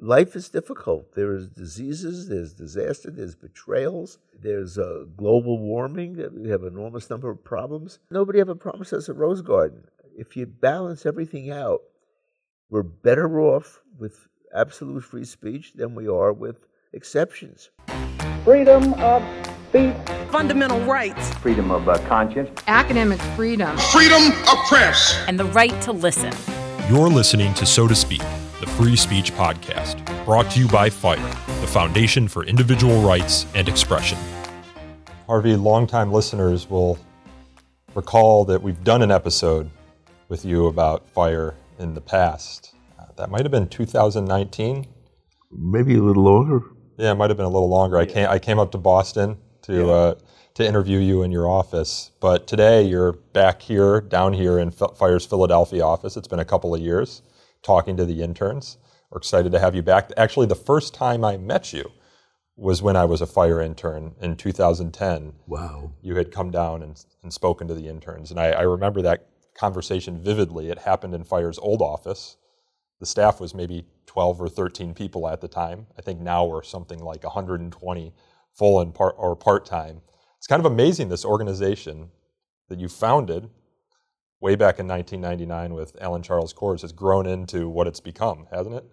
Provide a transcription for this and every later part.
life is difficult. There's diseases, there's disaster, there's betrayals, there's uh, global warming. We have an enormous number of problems. Nobody ever promised us a rose garden. If you balance everything out, we're better off with absolute free speech than we are with exceptions. Freedom of speech. Fundamental rights. Freedom of uh, conscience. Academic freedom. Freedom of press. And the right to listen. You're listening to So to Speak, the free speech podcast, brought to you by FIRE, the Foundation for Individual Rights and Expression. Harvey, longtime listeners will recall that we've done an episode with you about FIRE in the past. Uh, that might have been 2019. Maybe a little longer. Yeah, it might have been a little longer. I came I came up to Boston to yeah. uh, to interview you in your office, but today you're back here, down here in Fire's Philadelphia office. It's been a couple of years talking to the interns. We're excited to have you back. Actually, the first time I met you was when I was a fire intern in 2010. Wow. You had come down and, and spoken to the interns, and I, I remember that conversation vividly. It happened in Fire's old office. The staff was maybe 12 or 13 people at the time. I think now we're something like 120 full and part or part time. It's kind of amazing this organization that you founded way back in 1999 with Alan Charles Kors has grown into what it's become, hasn't it?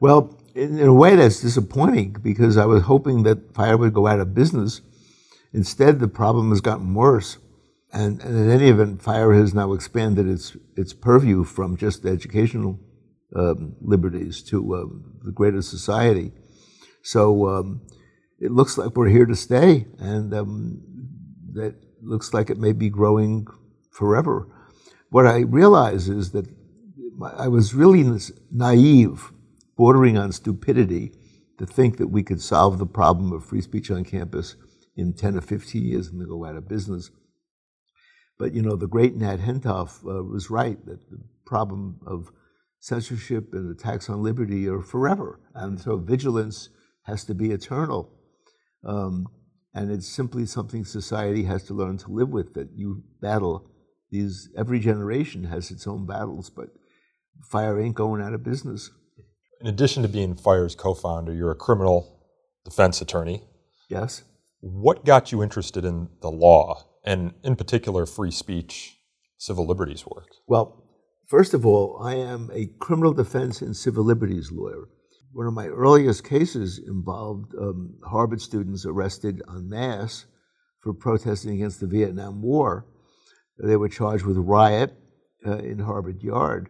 Well, in, in, a way, that's disappointing because I was hoping that fire would go out of business. Instead, the problem has gotten worse. And, and, in any event, fire has now expanded its its purview from just educational um, liberties to uh, the greater society. So um, it looks like we're here to stay, and um, that looks like it may be growing forever. What I realize is that I was really naive, bordering on stupidity, to think that we could solve the problem of free speech on campus in 10 or 15 years and then go out of business. But you know, the great Nat Hentoff uh, was right that the problem of censorship and attacks on liberty are forever, and so vigilance has to be eternal. Um, and it's simply something society has to learn to live with. That you battle these. Every generation has its own battles, but fire ain't going out of business. In addition to being Fire's co-founder, you're a criminal defense attorney. Yes. What got you interested in the law, and in particular, free speech, civil liberties work? Well, first of all, I am a criminal defense and civil liberties lawyer. One of my earliest cases involved um, Harvard students arrested en masse for protesting against the Vietnam War. They were charged with riot uh, in Harvard Yard.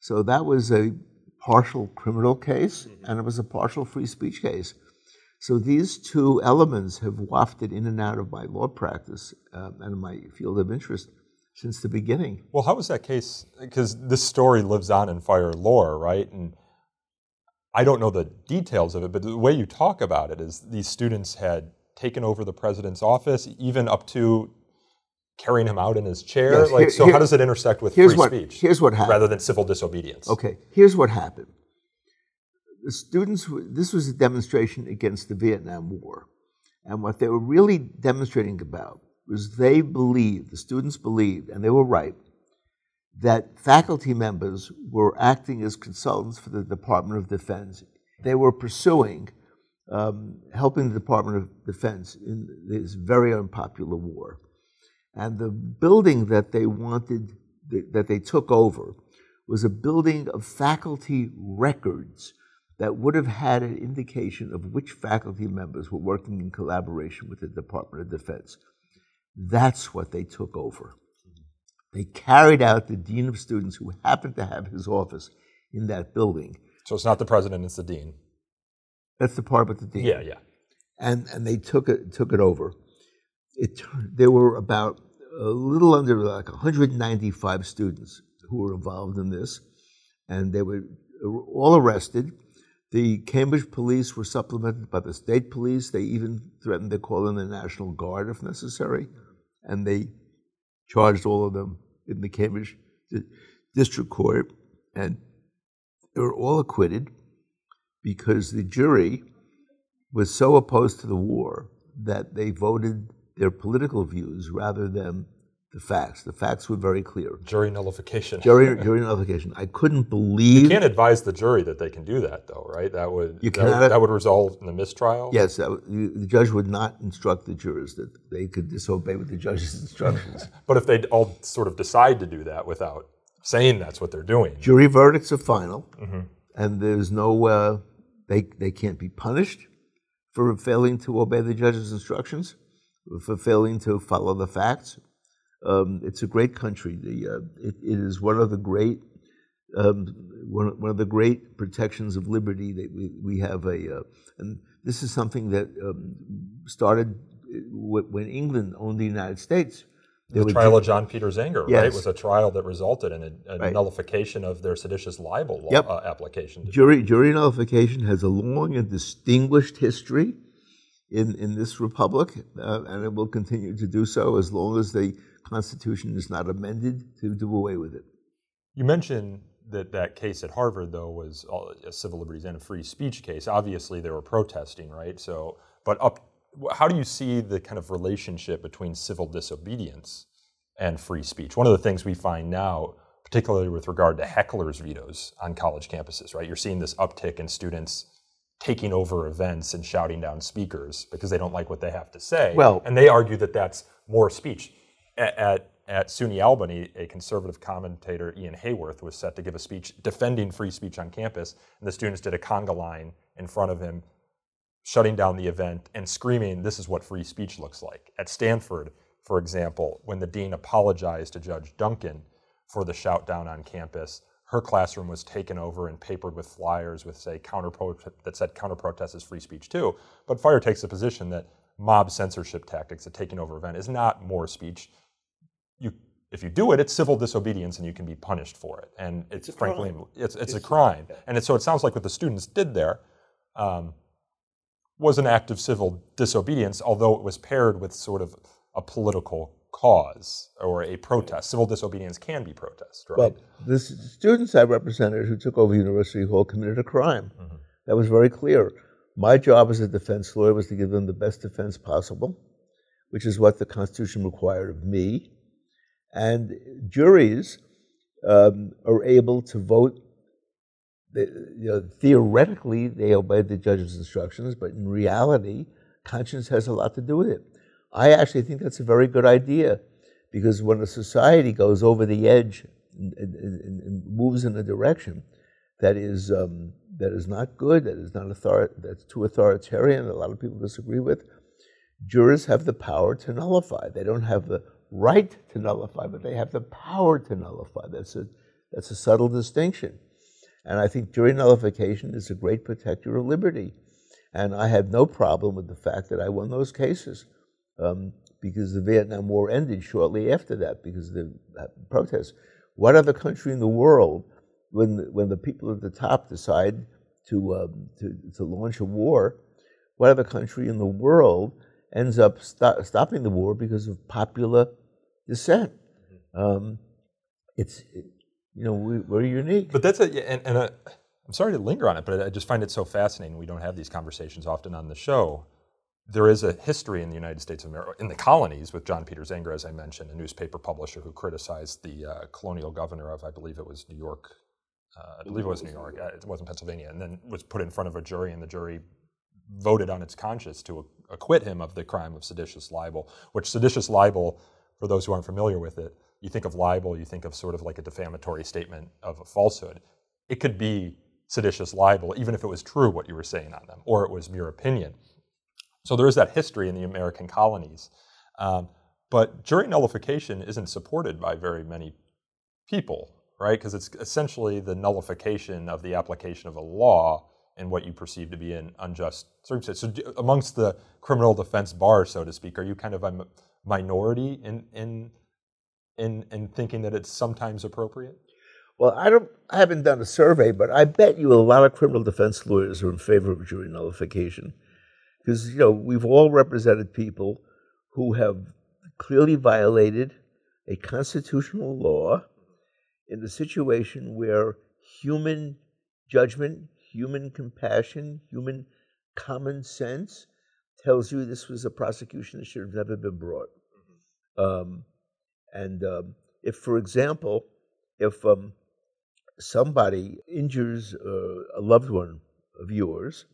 So that was a partial criminal case mm-hmm. and it was a partial free speech case. So these two elements have wafted in and out of my law practice um, and my field of interest since the beginning. Well, how was that case? Because this story lives on in fire lore, right? And I don't know the details of it, but the way you talk about it is these students had taken over the president's office, even up to carrying him out in his chair. Yes, like, here, so here, how does it intersect with free what, speech? Here's what happened. Rather than civil disobedience. Okay, here's what happened the students, this was a demonstration against the Vietnam War. And what they were really demonstrating about was they believed, the students believed, and they were right, that faculty members were acting as consultants for the Department of Defense. They were pursuing um, helping the Department of Defense in this very unpopular war. And the building that they wanted, that they took over, was a building of faculty records that would have had an indication of which faculty members were working in collaboration with the Department of Defense. That's what they took over. They carried out the dean of students who happened to have his office in that building. So it's not the president, it's the dean. That's the part with the dean. Yeah, yeah. And and they took it took it over. It there were about a little under like 195 students who were involved in this, and they were all arrested the Cambridge police were supplemented by the state police. They even threatened to call in the National Guard if necessary. And they charged all of them in the Cambridge District Court. And they were all acquitted because the jury was so opposed to the war that they voted their political views rather than the facts. The facts were very clear. Jury nullification. Jury, jury nullification. I couldn't believe. You can't advise the jury that they can do that, though, right? That would You that, would- cannot- that would result in a mistrial. Yes, would- the the judge would not instruct the jurors that they could disobey with the judge's instructions. But if they all sort of decide to do that without saying that's what they're doing, Jury verdicts are final, Mm-hmm. and there's no uh, they they can't be punished for failing to obey the judge's instructions, for failing to follow the facts. Um, it's a great country. The uh, it, it is one of the great um, one, of- one of the great protections of liberty that we, we have a uh, and this is something that um, started w- when England owned the United States. The trial of John Peter Zenger, right, Yes. was a trial that resulted in a, a Right. nullification of their seditious libel law, Yep. uh, application. Jury jury nullification has a long and distinguished history in in this republic, uh, and it will continue to do so as long as the Constitution is not amended to do away with it. You mentioned that that case at Harvard, though, was a civil liberties and a free speech case. Obviously, they were protesting, right? So, but up, how do you see the kind of relationship between civil disobedience and free speech? One of the things we find now, particularly with regard to hecklers' vetoes on college campuses, right? You're seeing this uptick in students taking over events and shouting down speakers because they don't like what they have to say. Well- and they argue that that's more speech. At, at, at SUNY Albany, a conservative commentator, Ian Haworth, was set to give a speech defending free speech on campus, and the students did a conga line in front of him, shutting down the event and screaming, This is what free speech looks like. At Stanford, for example, when the dean apologized to Judge Duncan for the shout down on campus, her classroom was taken over and papered with flyers with say counter that said counter protest is free speech too. But Fire takes the position that mob censorship tactics, a taking over event, is not more speech. You, if you do it, it's civil disobedience, and you can be punished for it. And it's, frankly, it's, it's, a crime. And it, so it sounds like what the students did there um, was an act of civil disobedience, although it was paired with sort of a political cause or a protest. Civil disobedience can be protest, right? Well, the students I represented who took over University Hall committed a crime. That was very clear. My job as a defense lawyer was to give them the best defense possible, which is what the Constitution required of me. And juries um, are able to vote. They, you know, theoretically, they obey the judge's instructions, but in reality, conscience has a lot to do with it. I actually think that's a very good idea because when a society goes over the edge and, and, and- moves in a direction that is um, that is not good, that is not author- that's too authoritarian, a lot of people disagree with, jurors have the power to nullify. They don't have the right to nullify, but they have the power to nullify. That's a that's a subtle distinction. And I think jury nullification is a great protector of liberty. And I have no problem with the fact that I won those cases um, because the Vietnam War ended shortly after that because of the uh, protests. What other country in the world, when the, when the people at the top decide to, um, to, to launch a war, what other country in the world ends up sto- stopping the war because of popular dissent? Um, it's, you know, we, we're unique. But that's a and, and a, I'm sorry to linger on it, but I just find it so fascinating. We don't have these conversations often on the show. There is a history in the United States of America, in the colonies, with John Peter Zenger, as I mentioned, a newspaper publisher who criticized the uh, colonial governor of, I believe it was New York. Uh, I believe it was New York. Uh, it wasn't Pennsylvania, and then was put in front of a jury, and the jury voted on its conscience to acquit him of the crime of seditious libel. Which seditious libel, for those who aren't familiar with it, you think of libel, you think of sort of like a defamatory statement of a falsehood. It could be seditious libel, even if it was true what you were saying on them, or it was mere opinion. So there is that history in the American colonies. Um, but jury nullification isn't supported by very many people, right? Because it's essentially the nullification of the application of a law in what you perceive to be an unjust circumstance. So, do, amongst the criminal defense bar, so to speak, are you kind of a minority in in in, in thinking that it's sometimes appropriate? Well, I don't. I haven't done a survey, but I bet you a lot of criminal defense lawyers are in favor of jury nullification, because you know we've all represented people who have clearly violated a constitutional law in a situation where human judgment, human compassion, human common sense tells you this was a prosecution that should have never been brought. Um, And um, if, for example, if um, somebody injures uh, a loved one of yours,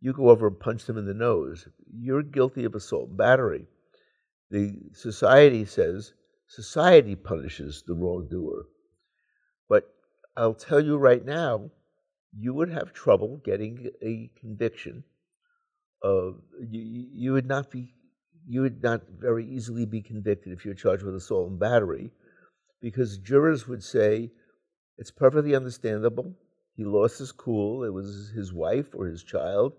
you go over and punch them in the nose. You're guilty of assault and battery. The society says society punishes the wrongdoer. But I'll tell you right now, you would have trouble getting a conviction. Of, you, you would not be you would not very easily be convicted if you're charged with assault and battery, because jurors would say it's perfectly understandable. He lost his cool. It was his wife or his child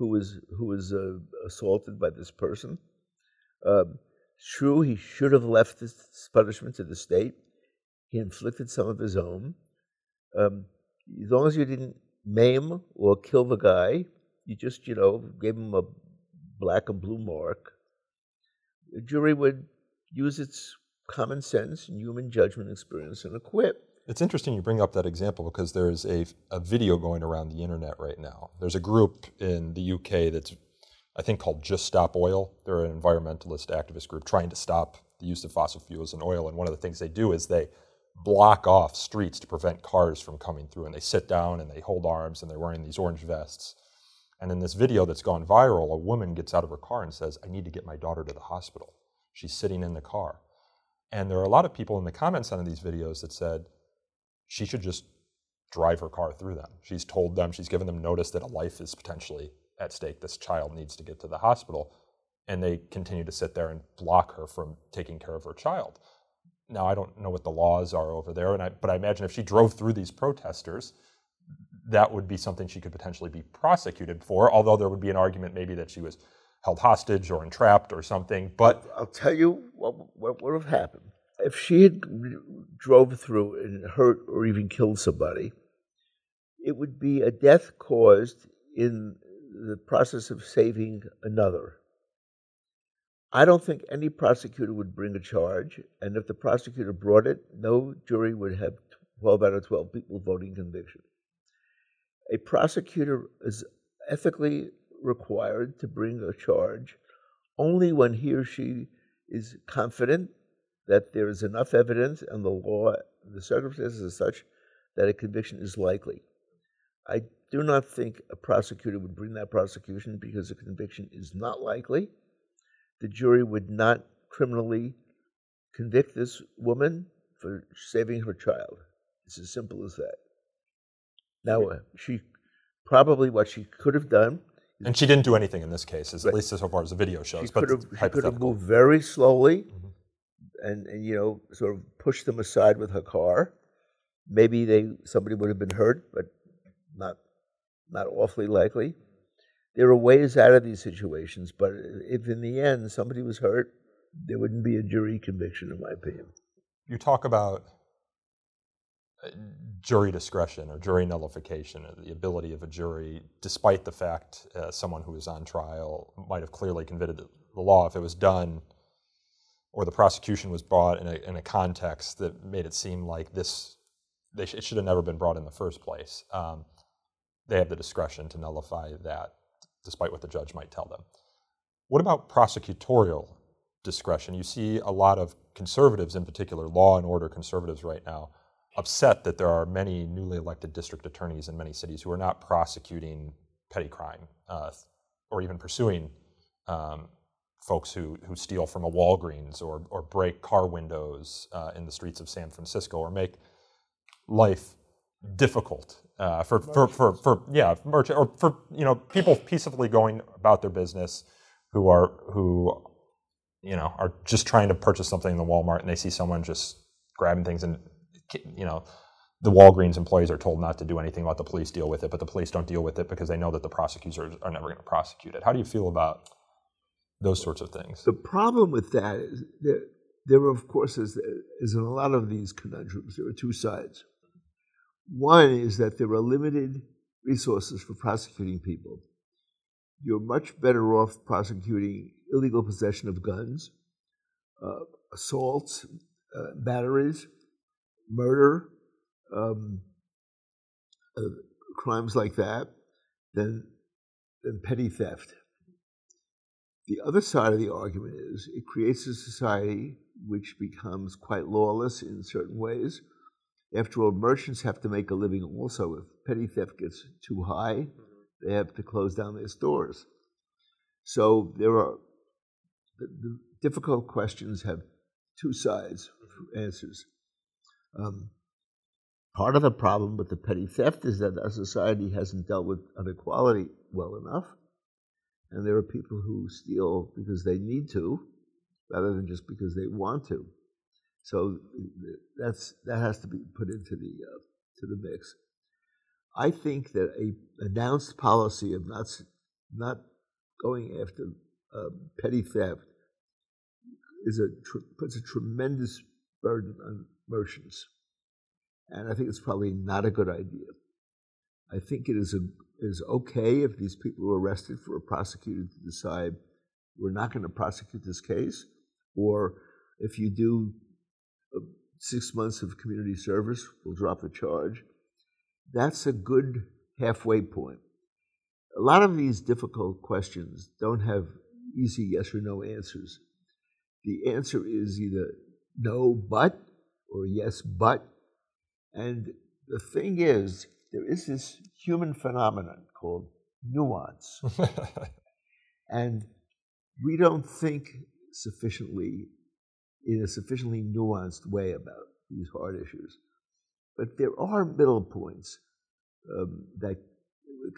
who was who was uh, assaulted by this person. Um, true, he should have left this punishment to the state. He inflicted some of his own. Um, as long as you didn't maim or kill the guy, you just, you know, gave him a black and blue mark. The jury would use its common sense and human judgment experience and acquit. It's interesting you bring up that example because there's a, a video going around the internet right now. There's a group in the UK that's, I think, called Just Stop Oil. They're an environmentalist activist group trying to stop the use of fossil fuels and oil. And one of the things they do is they block off streets to prevent cars from coming through. And they sit down and they hold arms and they're wearing these orange vests. And in this video that's gone viral, a woman gets out of her car and says, I need to get my daughter to the hospital. She's sitting in the car. And there are a lot of people in the comments on these videos that said, she should just drive her car through them. She's told them, she's given them notice that a life is potentially at stake. This child needs to get to the hospital. And they continue to sit there and block her from taking care of her child. Now, I don't know what the laws are over there, and I, but I imagine if she drove through these protesters, that would be something she could potentially be prosecuted for, although there would be an argument maybe that she was held hostage or entrapped or something. But I'll tell you what, what would have happened if she had drove through and hurt or even killed somebody, it would be a death caused in the process of saving another. I don't think any prosecutor would bring a charge, and if the prosecutor brought it, no jury would have 12 out of 12 people voting conviction. A prosecutor is ethically required to bring a charge only when he or she is confident that there is enough evidence and the law, the circumstances are such that a conviction is likely. I do not think a prosecutor would bring that prosecution because a conviction is not likely. The jury would not criminally convict this woman for saving her child. It's as simple as that. Now, uh, she probably what she could have done. And she didn't do anything in this case, at least so far as the video shows. She could have, she could have moved very slowly. Mm-hmm and, and you know sort of pushed them aside with her car. Maybe they somebody would have been hurt, but not not awfully likely. There are ways out of these situations, but if in the end somebody was hurt, there wouldn't be a jury conviction, in my opinion. You talk about uh, jury discretion or jury nullification, or the ability of a jury, despite the fact uh, someone who is on trial might have clearly committed the law, if it was done or the prosecution was brought in a, in a context that made it seem like this, sh- it should have never been brought in the first place. Um, they have the discretion to nullify that, despite what the judge might tell them. What about prosecutorial discretion? You see a lot of conservatives, in particular, law and order conservatives right now, upset that there are many newly elected district attorneys in many cities who are not prosecuting petty crime uh, or even pursuing um, folks who, who steal from a Walgreens or, or break car windows uh, in the streets of San Francisco or make life difficult uh, for, for, for, for, yeah, merchant, or for you know, people peacefully going about their business who are, who, you know, are just trying to purchase something in the Walmart and they see someone just grabbing things and, you know, the Walgreens employees are told not to do anything, let the police deal with it, but the police don't deal with it because they know that the prosecutors are never going to prosecute it. How do you feel about those sorts of things. The problem with that is there, there of course, is, is in a lot of these conundrums, there are two sides. One is that there are limited resources for prosecuting people. You're much better off prosecuting illegal possession of guns, uh, assaults, uh, batteries, murder, um, uh, crimes like that, than, than petty theft The other side of the argument is it creates a society which becomes quite lawless in certain ways. After all, merchants have to make a living also. If petty theft gets too high, they have to close down their stores. So there are the, the difficult questions have two sides answers. Um, part of the problem with the petty theft is that our society hasn't dealt with inequality well enough. And there are people who steal because they need to, rather than just because they want to. So that's that has to be put into the uh, to the mix. I think that a announced policy of not not going after uh, petty theft is a tr- puts a tremendous burden on merchants, and I think it's probably not a good idea. I think it is a is okay if these people are arrested for a prosecutor to decide we're not going to prosecute this case, or if you do uh, six months of community service, we'll drop the charge. That's a good halfway point. A lot of these difficult questions don't have easy yes or no answers. The answer is either no, but, or yes, but. And the thing is, there is this human phenomenon called nuance. and we don't think sufficiently, in a sufficiently nuanced way about these hard issues. But there are middle points um, that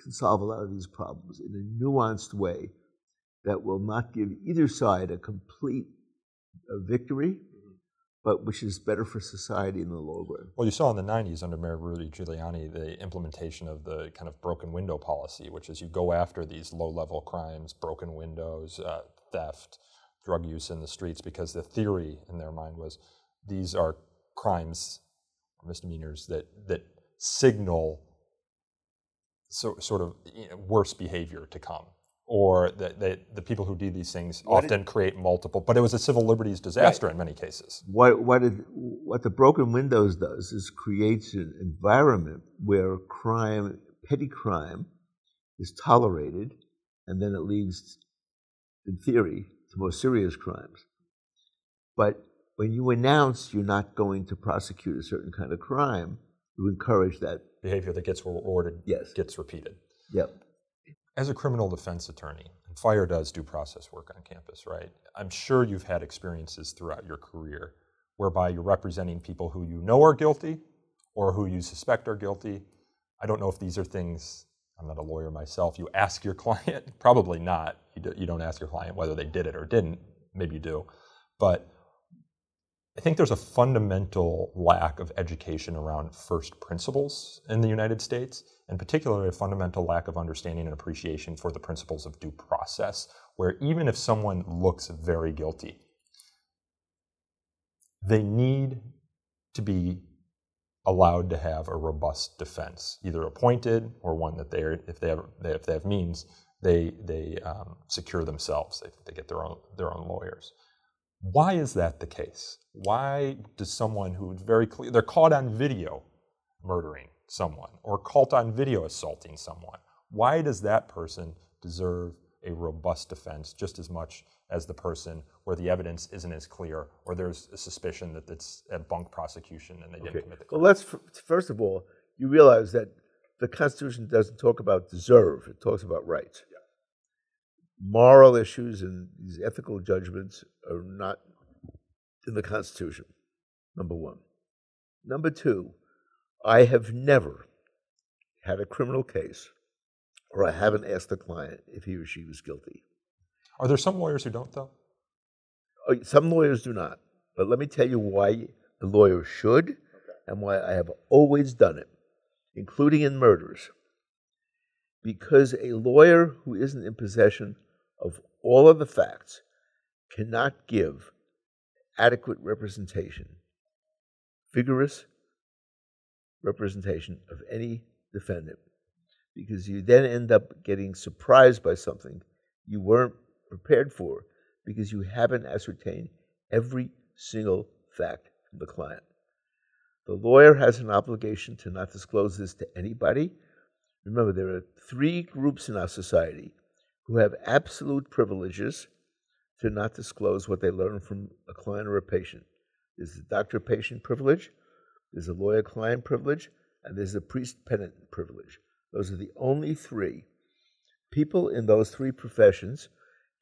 can solve a lot of these problems in a nuanced way that will not give either side a complete uh, victory but which is better for society in the long run. Well, you saw in the 90s under Mayor Rudy Giuliani the implementation of the kind of broken window policy, which is you go after these low level crimes, broken windows, uh, theft, drug use in the streets, because the theory in their mind was these are crimes, or misdemeanors that, that signal so, sort of you know, worse behavior to come or that the, the people who do these things what often create multiple. But it was a civil liberties disaster right. in many cases. What what, it, what the broken windows does is creates an environment where crime, petty crime, is tolerated, and then it leads, in theory, to more serious crimes. But when you announce you're not going to prosecute a certain kind of crime, you encourage that behavior that gets rewarded. Yes. gets repeated. Yep as a criminal defense attorney, and fire does due process work on campus, right? I'm sure you've had experiences throughout your career whereby you're representing people who you know are guilty or who you suspect are guilty. I don't know if these are things, I'm not a lawyer myself, you ask your client, probably not. You, do, you don't ask your client whether they did it or didn't, maybe you do. But I think there's a fundamental lack of education around first principles in the United States, and particularly a fundamental lack of understanding and appreciation for the principles of due process, where even if someone looks very guilty, they need to be allowed to have a robust defense, either appointed or one that they are, if they have, if they have means, they, they um, secure themselves. They, they get their own, their own lawyers. Why is that the case? Why does someone who is very clear, they're caught on video murdering someone or caught on video assaulting someone, why does that person deserve a robust defense just as much as the person where the evidence isn't as clear or there's a suspicion that it's a bunk prosecution and they didn't commit the crime? Well, let's, first of all, you realize that the Constitution doesn't talk about deserve, it talks about rights moral issues and these ethical judgments are not in the Constitution, number one. Number two, I have never had a criminal case or I haven't asked the client if he or she was guilty. Are there some lawyers who don't, though? Oh, some lawyers do not. But let me tell you why a lawyer should and why I have always done it, including in murders. Because a lawyer who isn't in possession of all of the facts cannot give adequate representation, vigorous representation of any defendant, because you then end up getting surprised by something you weren't prepared for because you haven't ascertained every single fact from the client. The lawyer has an obligation to not disclose this to anybody. Remember, there are three groups in our society who have absolute privileges to not disclose what they learn from a client or a patient. There's the doctor patient privilege, there's a lawyer client privilege, and there's the priest penitent privilege. Those are the only three. People in those three professions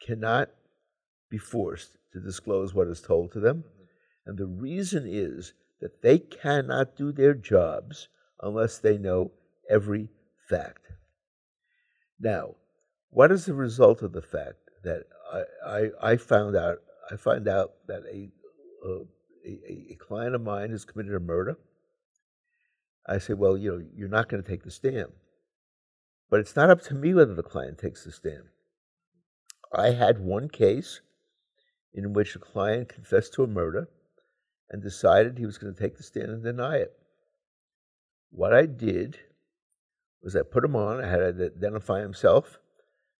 cannot be forced to disclose what is told to them. And the reason is that they cannot do their jobs unless they know every fact. Now, what is the result of the fact that I, I, I found out? I find out that a, uh, a, a, client of mine has committed a murder. I say, well, you know, you're not going to take the stand. But it's not up to me whether the client takes the stand. I had one case in which a client confessed to a murder and decided he was going to take the stand and deny it. What I did was I put him on, I had to identify himself,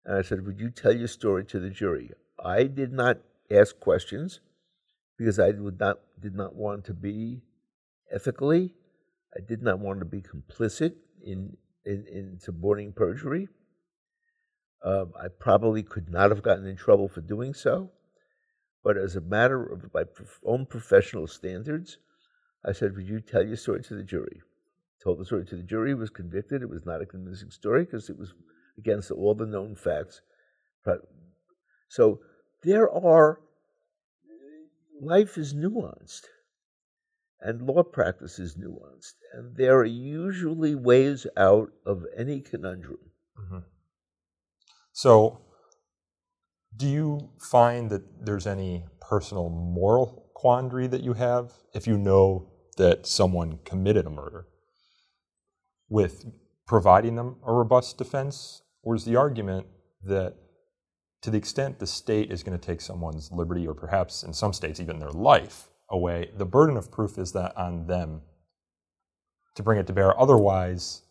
and I said, Would you tell your story to the jury? I did not ask questions because I would not, did not want to be ethically, I did not want to be complicit in, in, in suborning perjury. Um, I probably could not have gotten in trouble for doing so. But as a matter of my own professional standards, I said, Would you tell your story to the jury? Told the story to the jury, was convicted. It was not a convincing story because it was against all the known facts. So there are, life is nuanced and law practice is nuanced, and there are usually ways out of any conundrum. Mm-hmm. So, do you find that there's any personal moral quandary that you have if you know that someone committed a murder with providing them a robust defense? Or is the argument that to the extent the state is going to take someone's liberty, or perhaps in some states even their life, away, the burden of proof is that on them to bring it to bear. Otherwise,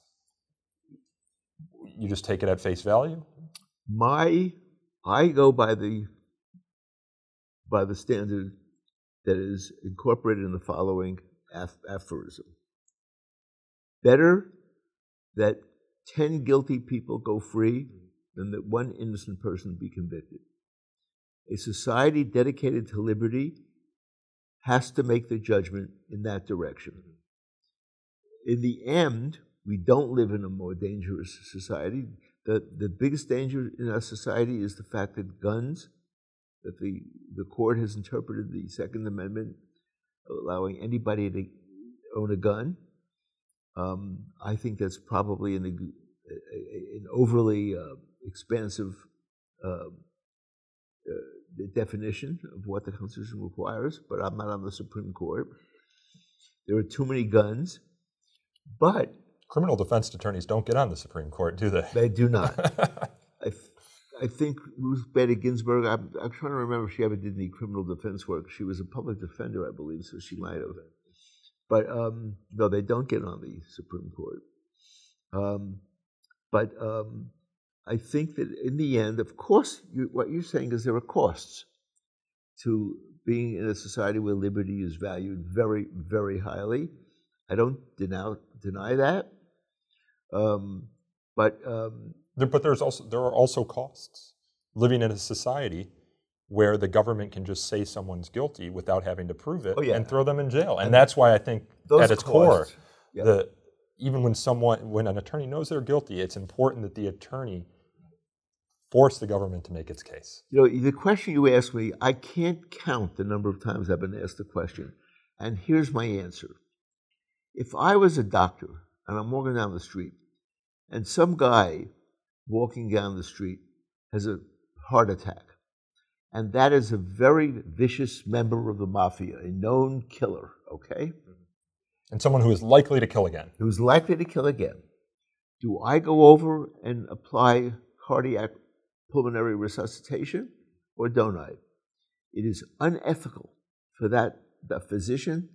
you just take it at face value? My I go by the by the standard that is incorporated in the following aphorism. Better that 10 guilty people go free mm-hmm. than that one innocent person be convicted. A society dedicated to liberty has to make the judgment in that direction. Mm-hmm. In the end, we don't live in a more dangerous society the, the biggest danger in our society is the fact that guns, that the, the court has interpreted the Second Amendment allowing anybody to own a gun. Um, I think that's probably an, an overly uh, expansive uh, uh, definition of what the Constitution requires, but I'm not on the Supreme Court. There are too many guns, but criminal defense attorneys don't get on the Supreme Court, do they? They do not. I, I think Ruth Bader Ginsburg, I'm, I'm, trying to remember if she ever did any criminal defense work. She was a public defender, I believe, so she might have. But um, no, they don't get on the Supreme Court. Um, but um, I think that in the end, of course, you, what you're saying is there are costs to being in a society where liberty is valued very, very highly. I don't deny, deny that. Um, but um, there, but there's also there are also costs living in a society where the government can just say someone's guilty without having to prove it oh, yeah. and throw them in jail. And, and that's why I think at its costs, core, yeah. the even when someone when an attorney knows they're guilty, it's important that the attorney force the government to make its case. You know, the question you asked me, I can't count the number of times I've been asked the question. And here's my answer. If I was a doctor and I'm walking down the street and some guy walking down the street has a heart attack. And that is a very vicious member of the mafia, a known killer, okay? And someone who is likely to kill again. Who's likely to kill again. Do I go over and apply cardiac pulmonary resuscitation or don't I? It is unethical for that the physician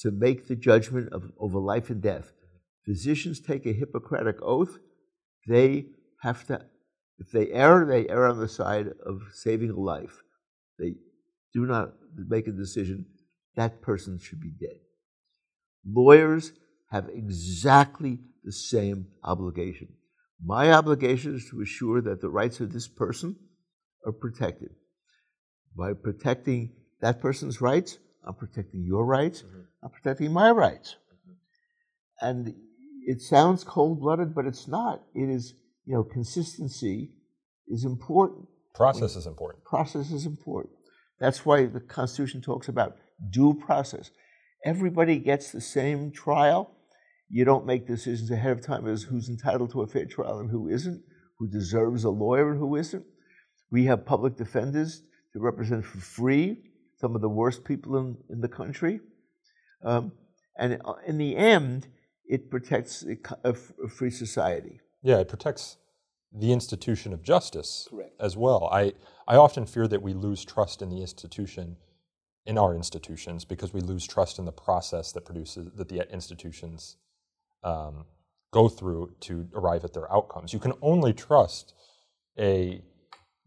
to make the judgment of over life and death physicians take a Hippocratic oath, they have to, if they err, they err on the side of saving a life. They do not make a decision, that person should be dead. Lawyers have exactly the same obligation. My obligation is to assure that the rights of this person are protected. by protecting that person's rights, I'm protecting your rights, mm-hmm. I'm protecting my rights. Mm-hmm. And it sounds cold blooded, but it's not. It is, you know, consistency is important. Process is important. Process is important. That's why the Constitution talks about due process. Everybody gets the same trial. You don't make decisions ahead of time as who's entitled to a fair trial and who isn't, who deserves a lawyer and who isn't. We have public defenders to represent for free some of the worst people in, in the country. Um, and uh, in the end, it protects a, a free society. Yeah, it protects the institution of justice Correct. as well. I, I often fear that we lose trust in the institution, in our institutions, because we lose trust in the process that produces that the institutions um, go through to arrive at their outcomes. You can only trust a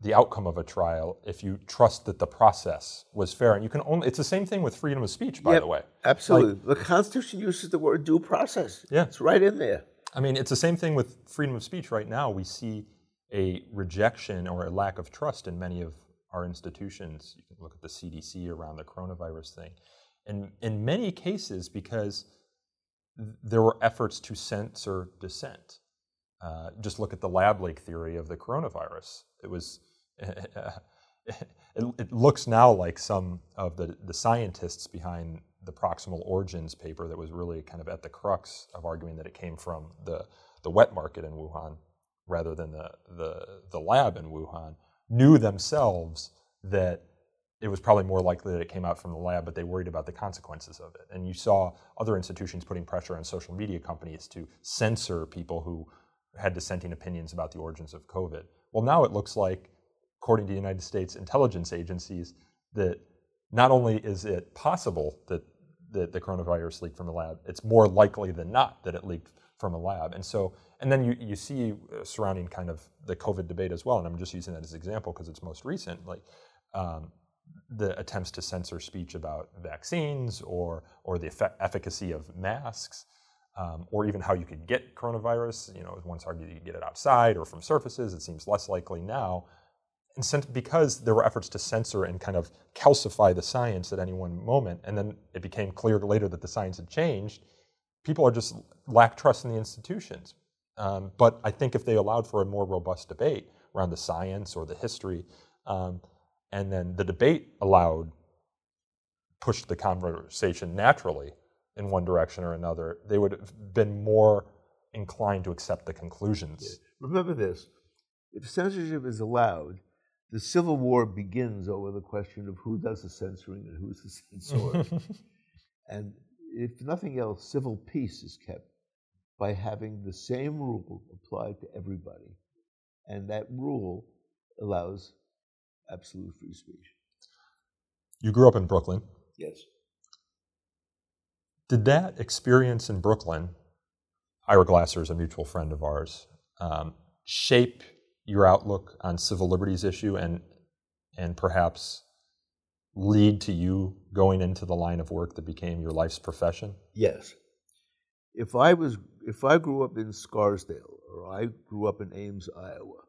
the outcome of a trial if you trust that the process was fair. And you can only, it's the same thing with freedom of speech, by Yep, the way. Absolutely. the Constitution uses the word due process. Yeah. It's right in there. I mean, it's the same thing with freedom of speech right now. We see a rejection or a lack of trust in many of our institutions. You can look at the CDC around the coronavirus thing. And in many cases, because there were efforts to censor dissent. Uh, just look at the lab leak theory of the coronavirus. It was it, it, looks now like some of the, the scientists behind the proximal origins paper that was really kind of at the crux of arguing that it came from the, the wet market in Wuhan rather than the, the, the lab in Wuhan knew themselves that it was probably more likely that it came out from the lab, but they worried about the consequences of it. And you saw other institutions putting pressure on social media companies to censor people who had dissenting opinions about the origins of COVID. Well, now it looks like according to United States intelligence agencies, that not only is it possible that, that the coronavirus leaked from a lab, it's more likely than not that it leaked from a lab. And so, and then you, you see uh, surrounding kind of the COVID debate as well, and I'm just using that as an example because it's most recent, like um, the attempts to censor speech about vaccines or, or the effe- efficacy of masks. Um, or even how you could get coronavirus. You know, once argued you could get it outside or from surfaces. It seems less likely now and because there were efforts to censor and kind of calcify the science at any one moment, and then it became clear later that the science had changed, people are just lack trust in the institutions. Um, but I think if they allowed for a more robust debate around the science or the history, um, and then the debate allowed pushed the conversation naturally in one direction or another, they would have been more inclined to accept the conclusions. Yeah. Remember this: if censorship is allowed, the Civil War begins over the question of who does the censoring and who's the censor. and if nothing else, civil peace is kept by having the same rule applied to everybody. And that rule allows absolute free speech. You grew up in Brooklyn. Yes. Did that experience in Brooklyn, Ira Glasser is a mutual friend of ours, um, shape your outlook on civil liberties issue and and perhaps lead to you going into the line of work that became your life's profession? Yes. If I was if I grew up in Scarsdale or I grew up in Ames, Iowa,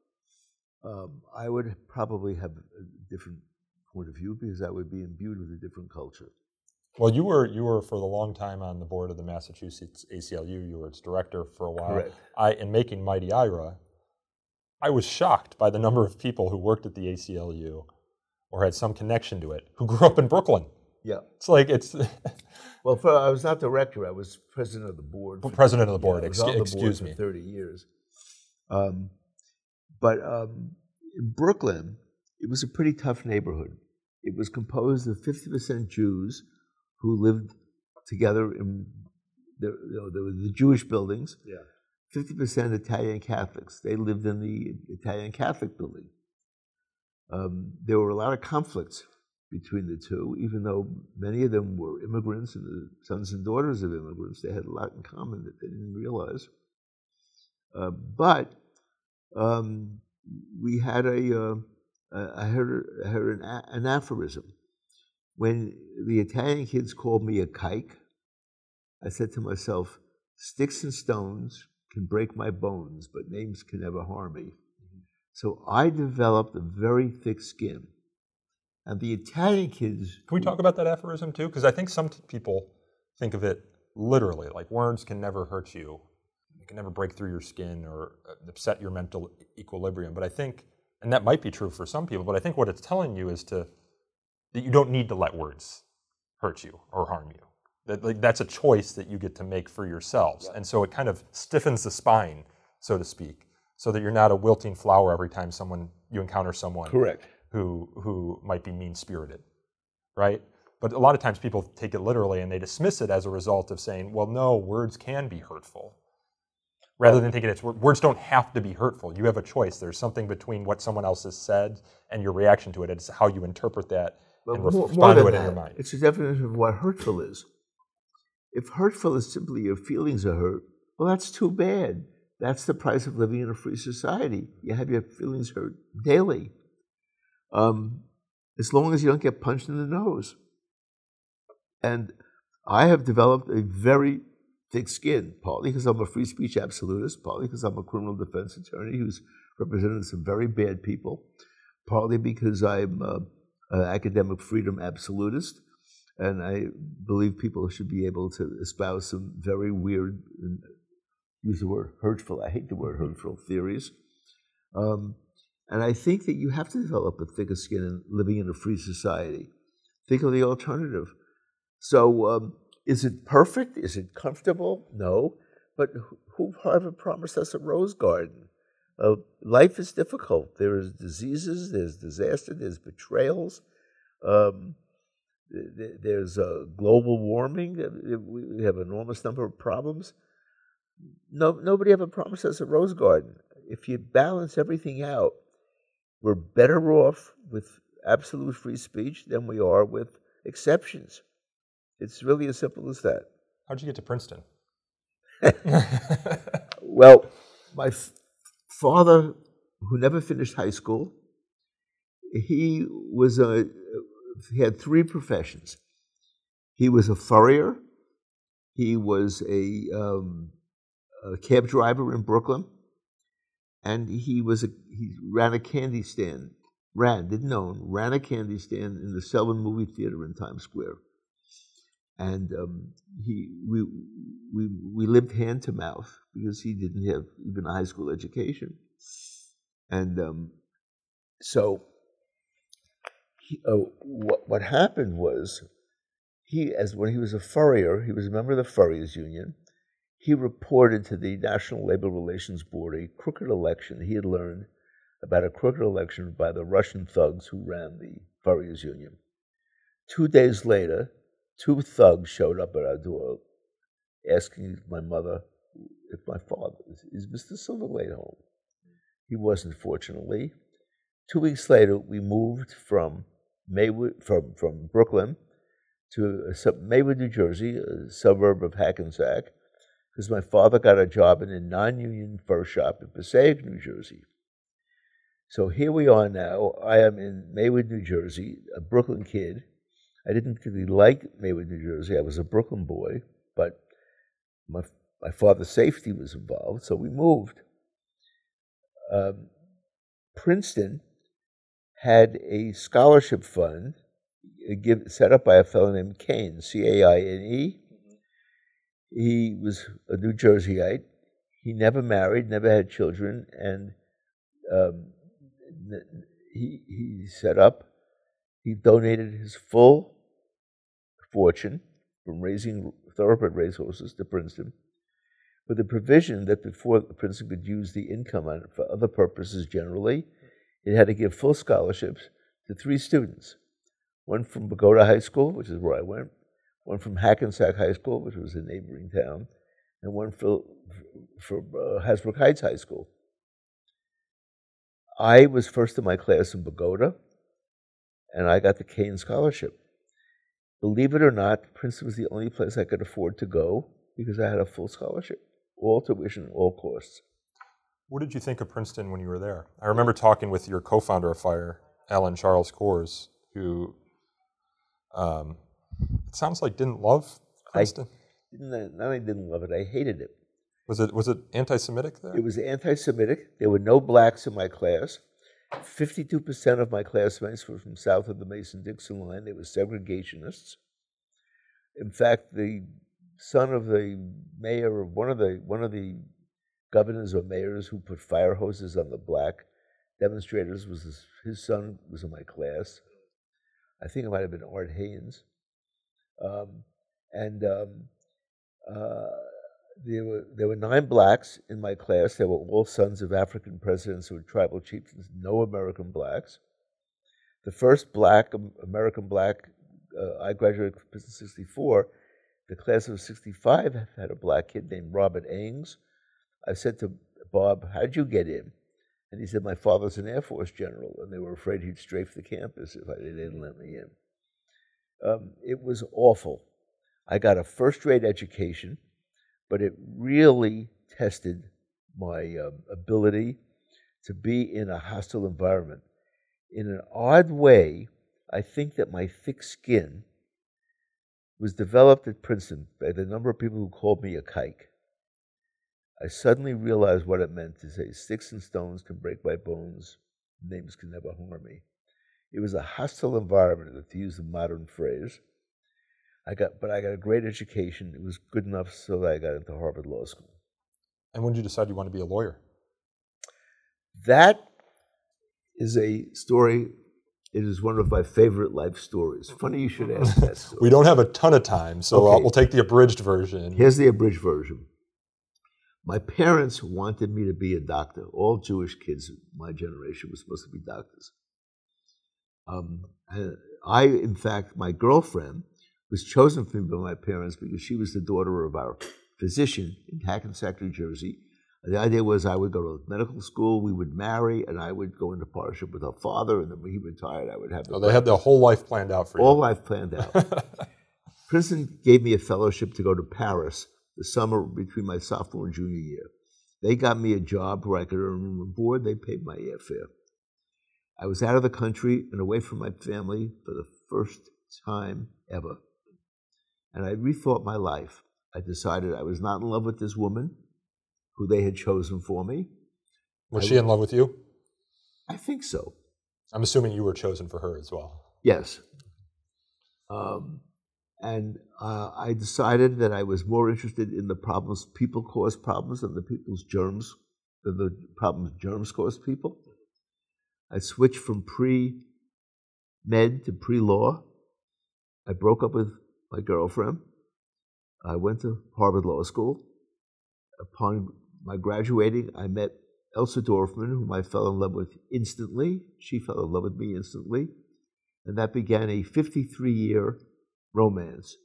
um, I would probably have a different point of view because I would be imbued with a different culture. Well, you were you were for the long time on the board of the Massachusetts ACLU. You were its director for a while. Correct. I in making Mighty Ira, I was shocked by the number of people who worked at the ACLU or had some connection to it who grew up in Brooklyn. Yeah. It's like it's Well, for, I was not the director. I was president of the board. for- president of the board. Yeah, ex- the excuse board me. for 30 years. Um, but um, in Brooklyn, it was a pretty tough neighborhood. It was composed of 50% Jews who lived together in the, you know, there were the Jewish buildings. Yeah. 50% Italian Catholics. They lived in the Italian Catholic building. Um, there were a lot of conflicts between the two, even though many of them were immigrants and the sons and daughters of immigrants. They had a lot in common that they didn't realize. Uh, but um, we had a, uh, I heard, I heard an, a- an aphorism. When the Italian kids called me a kike, I said to myself, sticks and stones can break my bones, but names can never harm me. So I developed a very thick skin And the Italian kids. Can we talk about that aphorism too? Because I think some t- people think of it literally, like words can never hurt you, they can never break through your skin or uh, upset your mental equilibrium. But I think, and that might be true for some people, but I think what it's telling you is to that you don't need to let words hurt you or harm you. That like, that's a choice that you get to make for yourselves, and so it kind of stiffens the spine, so to speak, so that you're not a wilting flower every time someone you encounter someone Correct. who who might be mean spirited, right? But a lot of times people take it literally and they dismiss it as a result of saying, "Well, no, words can be hurtful," rather than thinking it's words don't have to be hurtful. You have a choice. There's something between what someone else has said and your reaction to it. It's how you interpret that But and more, more respond to than it in your mind. it's a definition of what hurtful is. If hurtful is simply your feelings are hurt, well, that's too bad. That's the price of living in a free society. You have your feelings hurt daily. Um, as long as you don't get punched in the nose. And I have developed a very thick skin, partly because I'm a free speech absolutist, partly because I'm a criminal defense attorney who's represented some very bad people, partly because I'm an academic freedom absolutist, and I believe people should be able to espouse some very weird, use the word hurtful, I hate the word hurtful theories. Um, and I think that you have to develop a thicker skin in living in a free society. Think of the alternative. So, um, is it perfect? Is it comfortable? No. But who ever promised us a rose garden? Uh, life is difficult. There is diseases, there's disaster, there's betrayals, um, there's uh, global warming. Uh, We have an enormous number of problems. No, nobody ever promised us a rose garden. If you balance everything out, we're better off with absolute free speech than we are with exceptions. It's really as simple as that. How'd you get to Princeton? Well, my f- father, who never finished high school, he was a he had three professions. He was a furrier. He was a, um, a cab driver in Brooklyn, and he was a he ran a candy stand. Ran didn't own ran a candy stand in the Selwyn movie theater in Times Square. And um, he we we we lived hand to mouth because he didn't have even a high school education, and um, so uh, what what happened was he as when he was a furrier he was a member of the furriers union he reported to the national labor relations board a crooked election. He had learned about a crooked election by the russian thugs who ran the furriers union. Two days later two thugs showed up at our door asking my mother if my father is, is mr Silverglate home? He wasn't fortunately. Two weeks later we moved from maywood from, from brooklyn to sub- Maywood, New Jersey, a suburb of Hackensack, because my father got a job in a non-union fur shop in Passaic, New Jersey. So here we are now. I am in Maywood, New Jersey, a Brooklyn kid. I didn't really like Maywood, New Jersey. I was a Brooklyn boy, but my my father's safety was involved, so we moved. Um, Princeton had a scholarship fund uh, give, set up by a fellow named Caine, C A I N E. He was a New Jerseyite. He never married, never had children, and um, he, he set up, he donated his full fortune from raising thoroughbred racehorses to Princeton with the provision that before Princeton could use the income on it for other purposes generally, it had to give full scholarships to three students one from Bogota High School, which is where I went, one from Hackensack High School, which was a neighboring town, and one for, for uh, Hasbrouck Heights High School. I was first in my class in Bogota, and I got the Caine Scholarship. Believe it or not, Princeton was the only place I could afford to go because I had a full scholarship, all tuition, all costs. What did you think of Princeton when you were there? I remember talking with your co-founder of Fire, Alan Charles Kors, who um, it sounds like didn't love Princeton. Didn't I, not only didn't love it, I hated it. was it was it anti-Semitic there? It was anti-Semitic. There were no blacks in my class, 52% of my classmates were from south of the Mason Dixon line. They were segregationists. In fact, the son of the mayor of one of the one of the governors or mayors who put fire hoses on the black demonstrators was his, his son was in my class. I think it might have been Art Hanes. Um, and um, uh, there were there were nine blacks in my class. They were all sons of African presidents who were tribal chieftains. No American blacks. The first black American black uh, I graduated in '64. The class of '65 had a black kid named Robert Ames. I said to Bob, "How'd you get in?" And he said, "My father's an Air Force general, and they were afraid he'd strafe the campus if I, they didn't let me in." Um, it was awful. I got a first-rate education but it really tested my uh, ability to be in a hostile environment. In an odd way, I think that my thick skin was developed at Princeton by the number of people who called me a kike. I suddenly realized what it meant to say, Sticks and stones can break my bones, names can never harm me. It was a hostile environment, to use the modern phrase. I got, but I got a great education. It was good enough so that I got into Harvard Law School. And when did you decide you want to be a lawyer? That is a story. It is one of my favorite life stories. Funny you should ask that. We don't have a ton of time, so uh, okay. we'll take the abridged version. Here's the abridged version. My parents wanted me to be a doctor. All Jewish kids my generation were supposed to be doctors. Um, I, in fact, my girlfriend was chosen for me by my parents because she was the daughter of our physician in Hackensack, New Jersey. The idea was I would go to medical school, we would marry, and I would go into partnership with her father, and then when he retired, I would have. The oh, they had the whole life planned out for you. All life planned out. Princeton gave me a fellowship to go to Paris the summer between my sophomore and junior year. They got me a job where I could earn room and board. They paid my airfare. I was out of the country and away from my family for the first time ever and I rethought my life. I decided I was not in love with this woman who they had chosen for me. Was I, she in love with you? I think so. I'm assuming you were chosen for her as well. Yes. Um, and uh, I decided that I was more interested in the problems people cause problems than the people's germs, than the problems germs cause people. I switched from pre med to pre law. I broke up with my girlfriend. I went to Harvard Law School. Upon my graduating, I met Elsa Dorfman, whom I fell in love with instantly. She fell in love with me instantly. And that began a 53 year romance,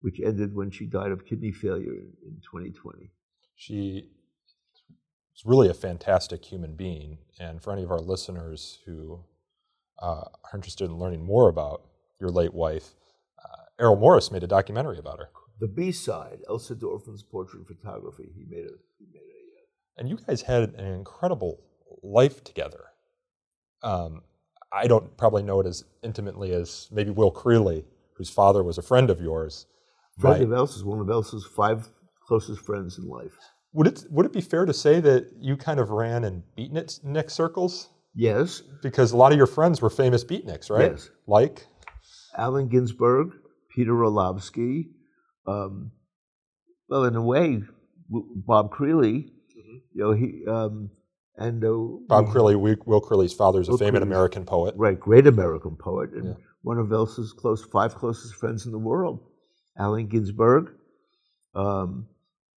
which ended when she died of kidney failure in, in 2020. She is really a fantastic human being. And for any of our listeners who uh, are interested in learning more about your late wife, Errol Morris made a documentary about her. The B side, Elsa Dorfman's portrait photography. He made a. He made a uh, and you guys had an incredible life together. Um, I don't probably know it as intimately as maybe Will Creeley, whose father was a friend of yours. Friend of Elsa's, one of Elsa's five closest friends in life. Would it would it be fair to say that you kind of ran in beatnik circles? Yes. Because a lot of your friends were famous beatniks, right? Yes. Like Allen Ginsberg, Peter Orlovsky. Um, well, in a way, Bob Creeley, mm-hmm. you know, he um, and uh, Bob Creeley, Will Creeley's father, is a famous American poet, right? Great American poet, and yeah. One of Elsa's close five closest friends in the world, Allen Ginsberg. Um,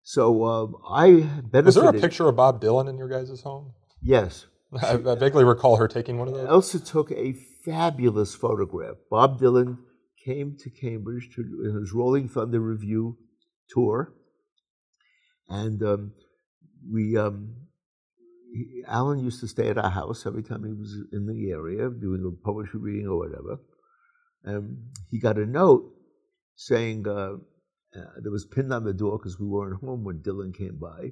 so um, I benefited. Is there a picture of Bob Dylan in your guys' home? Yes. I, I vaguely recall her taking one of those. Elsa took a fabulous photograph. Bob Dylan came to Cambridge to his Rolling Thunder Revue tour, and um, we um, Allen used to stay at our house every time he was in the area doing a poetry reading or whatever. And he got a note saying uh, uh, that was pinned on the door because we weren't home when Dylan came by.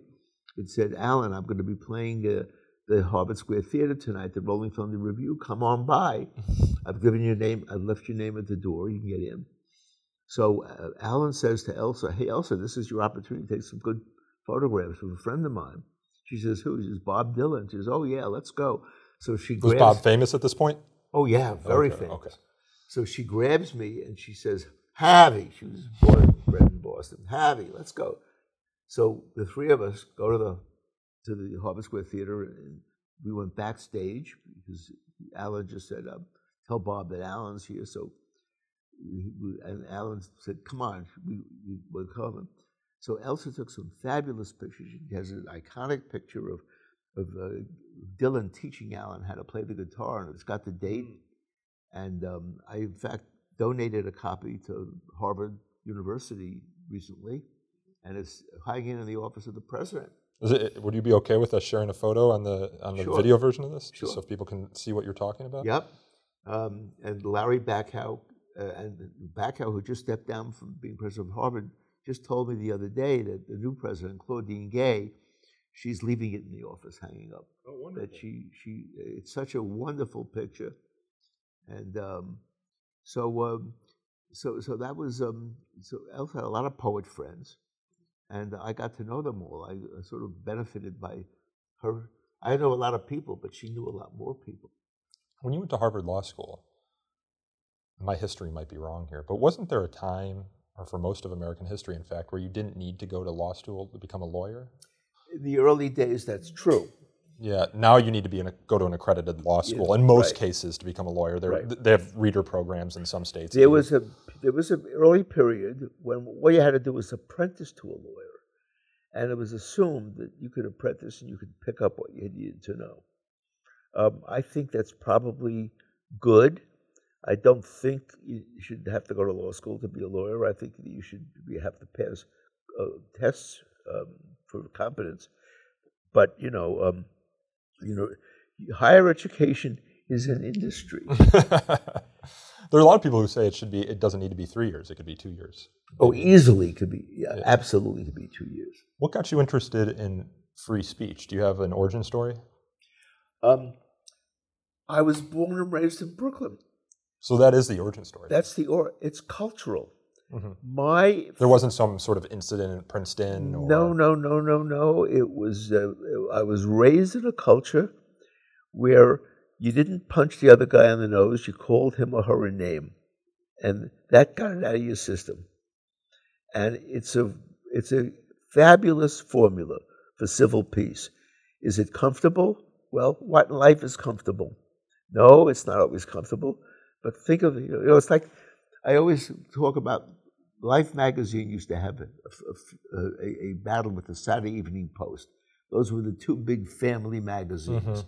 It said, "Allen, I'm going to be playing." Uh, the Harvard Square Theater tonight, the Rolling Thunder Revue. Come on by. I've given your name, I've left your name at the door. You can get in. So uh, Allen says to Elsa, Hey, Elsa, this is your opportunity to take some good photographs with a friend of mine. She says, Who? She says, Bob Dylan. She says, Oh, yeah, let's go. So she Was grabs. Bob famous at this point? Oh yeah, very Okay, famous. okay. So she grabs me and she says, "Harvey," she was born and bred in Boston. "Harvey, let's go." So the three of us go to the to the Harvard Square Theater, and we went backstage because Allen just said, um, "Tell Bob that Allen's here." So, and Allen said, "Come on, we, we will come." So Elsa took some fabulous pictures. She has an iconic picture of of uh, Dylan teaching Allen how to play the guitar, and it's got the date. And um, I, in fact, donated a copy to Harvard University recently, and it's hanging in the office of the president. Is it, would you be okay with us sharing a photo on the on the Sure. video version of this, Sure. just so people can see what you're talking about? Yep. Um, and Larry Bacow, uh, and Bacow, who just stepped down from being president of Harvard, just told me the other day that the new president, Claudine Gay, she's leaving it in the office hanging up. Oh, wonderful. That she, she, it's such a wonderful picture. And um, so, um, so, so that was, um, so Elf had a lot of poet friends, and I got to know them all. I uh, sort of benefited by her. I know a lot of people, but she knew a lot more people. When you went to Harvard Law School, my history might be wrong here, but wasn't there a time, or for most of American history, in fact, where you didn't need to go to law school to become a lawyer? In the early days, that's true. Yeah, now you need to be in a, go to an accredited law school. In most right. cases, to become a lawyer, Right. they have reader programs in some states. There was a there was an early period when what you had to do was apprentice to a lawyer, and it was assumed that you could apprentice and you could pick up what you needed to know. Um, I think that's probably good. I don't think you should have to go to law school to be a lawyer. I think that you should you have to pass uh, tests um, for competence. But you know, um, you know, higher education is an industry. there are a lot of people who say it should be. It doesn't need to be three years. It could be two years. Oh, easily could be, yeah, absolutely could be two years. What got you interested in free speech? Do you have an origin story? Um, I was born and raised in Brooklyn. So that is the origin story. That's the or. It's cultural. Mhm. My There wasn't some sort of incident in Princeton. Or, no, no, no, no, no. It was. Uh, I was raised in a culture where you didn't punch the other guy on the nose. You called him or her a name, and that got it out of your system. And it's a it's a fabulous formula for civil peace. Is it comfortable? Well, what in life is comfortable? No, it's not always comfortable. But think of you know, it's like I always talk about. Life magazine used to have a, a, a, a battle with the Saturday Evening Post. Those were the two big family magazines,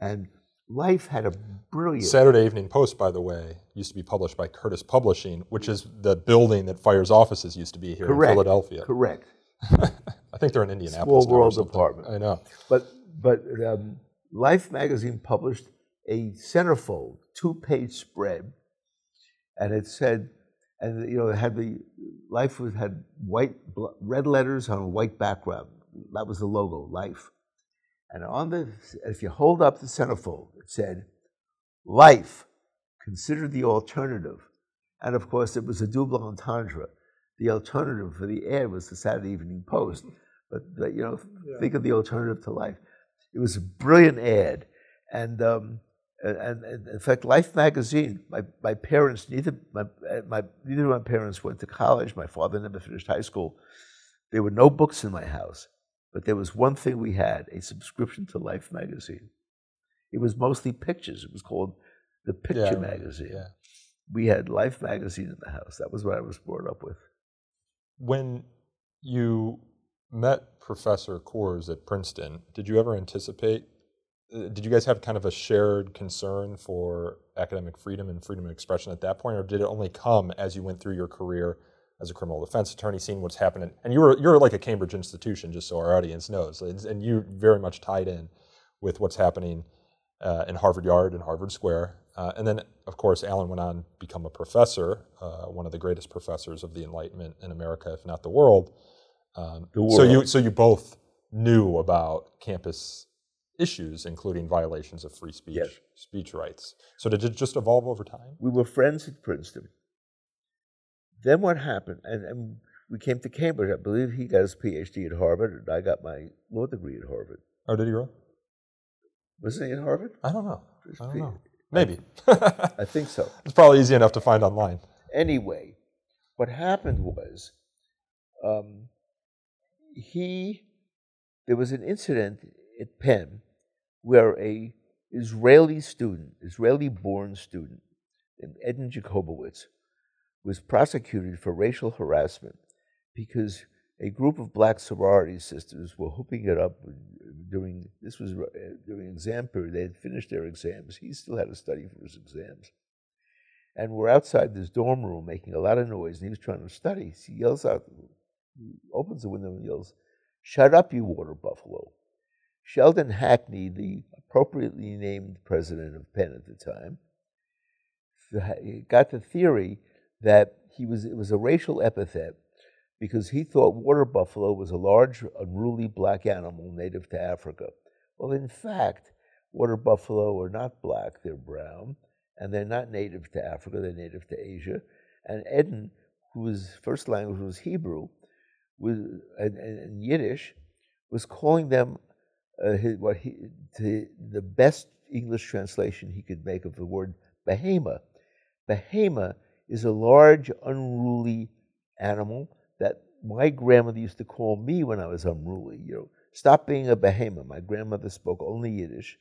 and Life had a brilliant. Saturday Evening Post, by the way, used to be published by Curtis Publishing, which is the building that Fire's offices used to be here correct, in Philadelphia. Correct. I think they're in Indianapolis. Small world department. I know. But but um, Life magazine published a centerfold, two-page spread, and it said, and you know, it had the Life was had white, red letters on a white background. That was the logo, Life. And on the, if you hold up the centerfold, it said, "Life, consider the alternative." And of course, it was a double entendre. The alternative for the ad was the Saturday Evening Post. But, but you know, think of the alternative to life. It was a brilliant ad, and um, and, and in fact, Life magazine. My, my parents neither my, uh, my neither of my parents went to college. My father never finished high school. There were no books in my house, but there was one thing we had: a subscription to Life magazine. It was mostly pictures. It was called the Picture remember. magazine. Yeah. We had Life magazine in the house. That was what I was brought up with. When you met Professor Kors at Princeton, did you ever anticipate? Uh, Did you guys have kind of a shared concern for academic freedom and freedom of expression at that point, or did it only come as you went through your career as a criminal defense attorney, seeing what's happening? And you were you're like a Cambridge institution, just so our audience knows, and you very much tied in with what's happening uh, in Harvard Yard and Harvard Square. Uh, and then, of course, Alan went on to become a professor, uh, one of the greatest professors of the Enlightenment in America, if not the world. Um, The So you world. so you both knew about campus issues, including violations of free speech Yes. speech rights. So did it just evolve over time? We were friends at Princeton. Then what happened? And, and we came to Cambridge. I believe he got his PhD at Harvard, and I got my law degree at Harvard. Oh, did you really? Wasn't he at Harvard? I don't know. I don't know. Maybe. I think so. it's probably easy enough to find online. Anyway, what happened was um, he there was an incident at Penn where a Israeli student, Israeli-born student, named Eden Jacobowitz, was prosecuted for racial harassment because a group of black sorority sisters were hooking it up during this was uh, during exam period. They had finished their exams. He still had to study for his exams, and we're outside this dorm room making a lot of noise. And he was trying to study. He yells out, he opens the window and yells, "Shut up, you water buffalo!" Sheldon Hackney, the appropriately named president of Penn at the time, got the theory that he was it was a racial epithet because he thought water buffalo was a large, unruly black animal native to Africa. Well, in fact, water buffalo are not black, they're brown, and they're not native to Africa, they're native to Asia. And Eden, whose first language was Hebrew, was, and, and Yiddish, was calling them uh, his, what he, to the best English translation he could make of the word behema. Behema is a large, unruly animal that my grandmother used to call me when I was unruly. You know, stop being a behema. My grandmother spoke only Yiddish.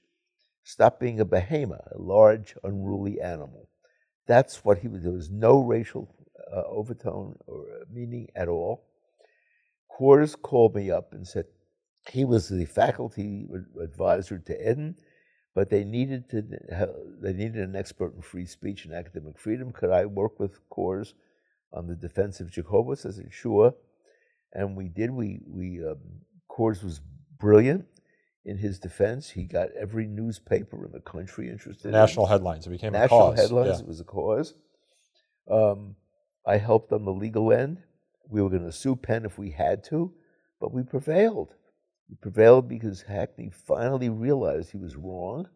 Stop being a behema, a large, unruly animal. That's what he was. There was no racial uh, overtone or meaning at all. Kors called me up and said he was the faculty advisor to Eden, but they needed to they needed an expert in free speech and academic freedom. Could I work with Kors on the defense of Jacobus? I said, sure. And we did. We, we um, Kors was brilliant in his defense. He got every newspaper in the country interested. National in headlines. It became national a cause. headlines. Yeah. It was a cause. Um, I helped on the legal end. We were going to sue Penn if we had to, but we prevailed. We prevailed because Hackney finally realized he was wrong,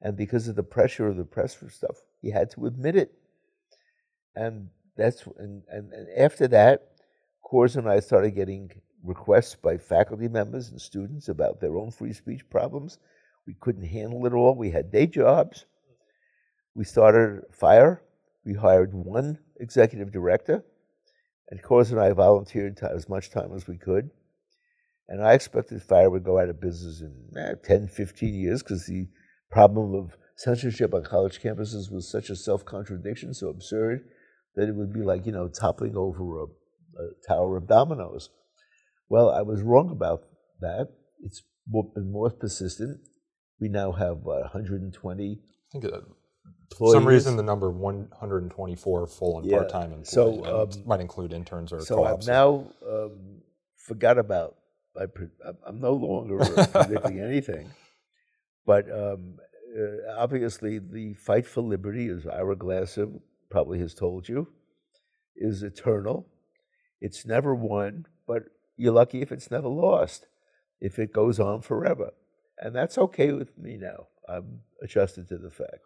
and because of the pressure of the press for stuff, he had to admit it. And that's and, and, and after that, Kors and I started getting requests by faculty members and students about their own free speech problems. We couldn't handle it all. We had day jobs. We started fire. We hired one executive director, and Kors and I volunteered as much time as we could. And I expected fire would go out of business in eh, 10, 15 years because the problem of censorship on college campuses was such a self contradiction, so absurd that it would be like, you know, toppling over a, a tower of dominoes. Well, I was wrong about that. It's been more persistent. We now have what, 120 I think uh, for some reason the number 124 full and Yeah. part-time employees So, um, might include interns or So I've co-ops. now um, forgot about. I I'm no longer predicting anything, but um, uh, obviously the fight for liberty, as Ira Glasser probably has told you, is eternal. It's never won, but you're lucky if it's never lost. If it goes on forever, and that's okay with me now. I'm adjusted to the fact.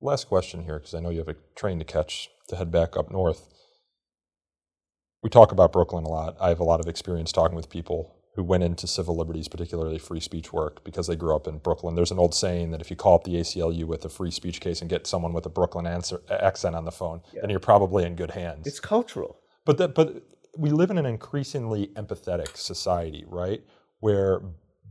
Last question here, because I know you have a train to catch to head back up north. We talk about Brooklyn a lot. I have a lot of experience talking with people who went into civil liberties, particularly free speech work, because they grew up in Brooklyn. There's an old saying that if you call up the ACLU with a free speech case and get someone with a Brooklyn answer, accent on the phone, then you're probably in good hands. It's cultural. But that, but we live in an increasingly empathetic society, right? Where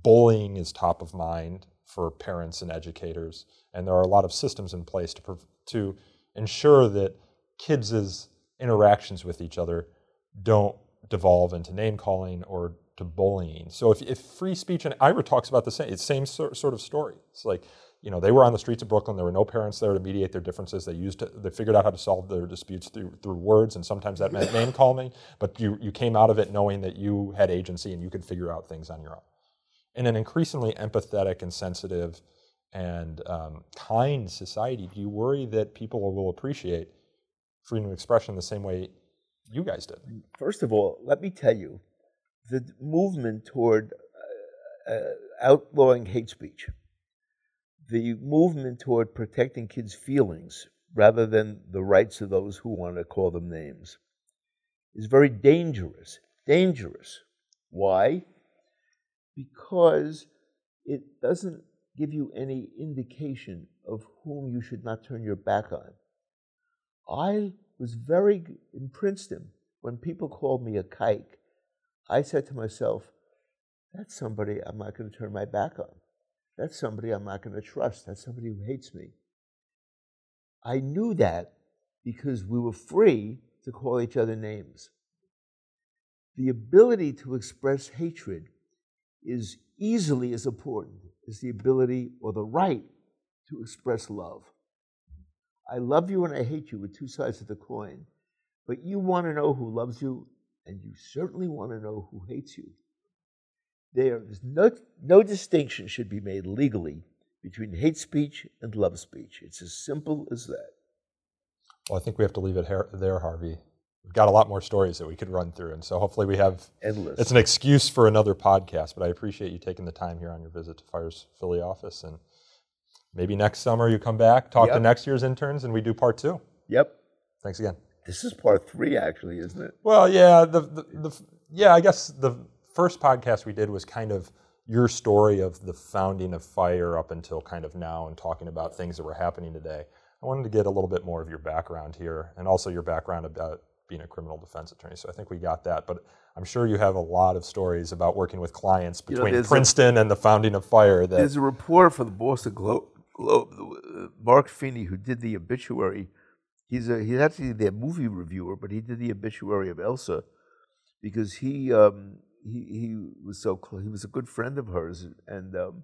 bullying is top of mind for parents and educators, and there are a lot of systems in place to to ensure that kids' interactions with each other don't devolve into name calling or to bullying. So if, if free speech and Ira talks about the same, it's same sor- sort of story. It's like you know they were on the streets of Brooklyn. There were no parents there to mediate their differences. They used to, they figured out how to solve their disputes through through words, and sometimes that meant name calling. But you you came out of it knowing that you had agency and you could figure out things on your own. In an increasingly empathetic and sensitive and um, kind society, do you worry that people will appreciate freedom of expression the same way you guys did? First of all, let me tell you, the movement toward uh, uh, outlawing hate speech, the movement toward protecting kids' feelings rather than the rights of those who want to call them names, is very dangerous. Dangerous. Why? Because it doesn't give you any indication of whom you should not turn your back on. I was very in Princeton when people called me a kike. I said to myself, that's somebody I'm not going to turn my back on. That's somebody I'm not going to trust. That's somebody who hates me. I knew that because we were free to call each other names. The ability to express hatred is easily as important as the ability or the right to express love. I love you and I hate you with two sides of the coin, but you want to know who loves you, and you certainly want to know who hates you. There is no, no distinction should be made legally between hate speech and love speech. It's as simple as that. Well, I think we have to leave it there, Harvey. We've got a lot more stories that we could run through, and so hopefully we have endless. It's an excuse for another podcast, but I appreciate you taking the time here on your visit to Fire's Philly office, and maybe next summer you come back, talk Yep. to next year's interns, and we do part two. Yep. Thanks again. This is part three, actually, isn't it? Well, yeah, the, the, the yeah, I guess the first podcast we did was kind of your story of the founding of Fire up until kind of now, and talking about things that were happening today. I wanted to get a little bit more of your background here, and also your background about being a criminal defense attorney. So I think we got that, but I'm sure you have a lot of stories about working with clients You know, between a- Princeton and the founding of Fire. That There's a report for the Boston Globe, Mark Feeney, who did the obituary. He's a he's actually the movie reviewer, but he did the obituary of Elsa because he um, he he was so cl- he was a good friend of hers, and um,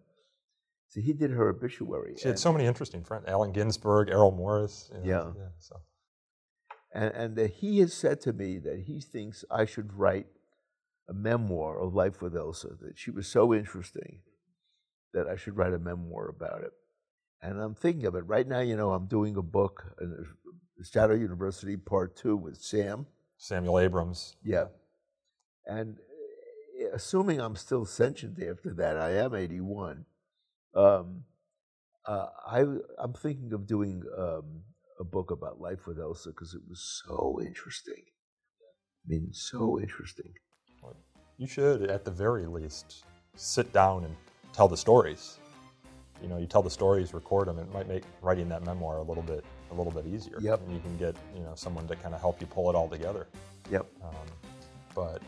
so he did her obituary. she had so many interesting friends: Allen Ginsberg, Errol Morris. you know, Yeah. so. and, and that he has said to me that he thinks I should write a memoir of life with Elsa. That she was so interesting that I should write a memoir about it. And I'm thinking of it right now. You know, I'm doing a book, uh, Shadow University Part Two with Sam. Samuel Abrams. Yeah, and uh, assuming I'm still sentient after that, I am 81. Um, uh, I I'm thinking of doing um, a book about life with Elsa because it was so interesting. I mean, so interesting. You should, at the very least, sit down and tell the stories. You know, you tell the stories, record them. It might make writing that memoir a little bit a little bit easier. Yep. And you can get you know someone to kind of help you pull it all together. Yep. Um, but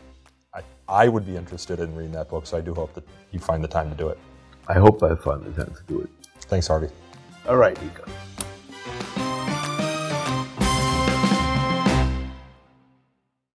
I I would be interested in reading that book, so I do hope that you find the time to do it. I hope I find the time to do it. Thanks, Harvey. All right, Nico.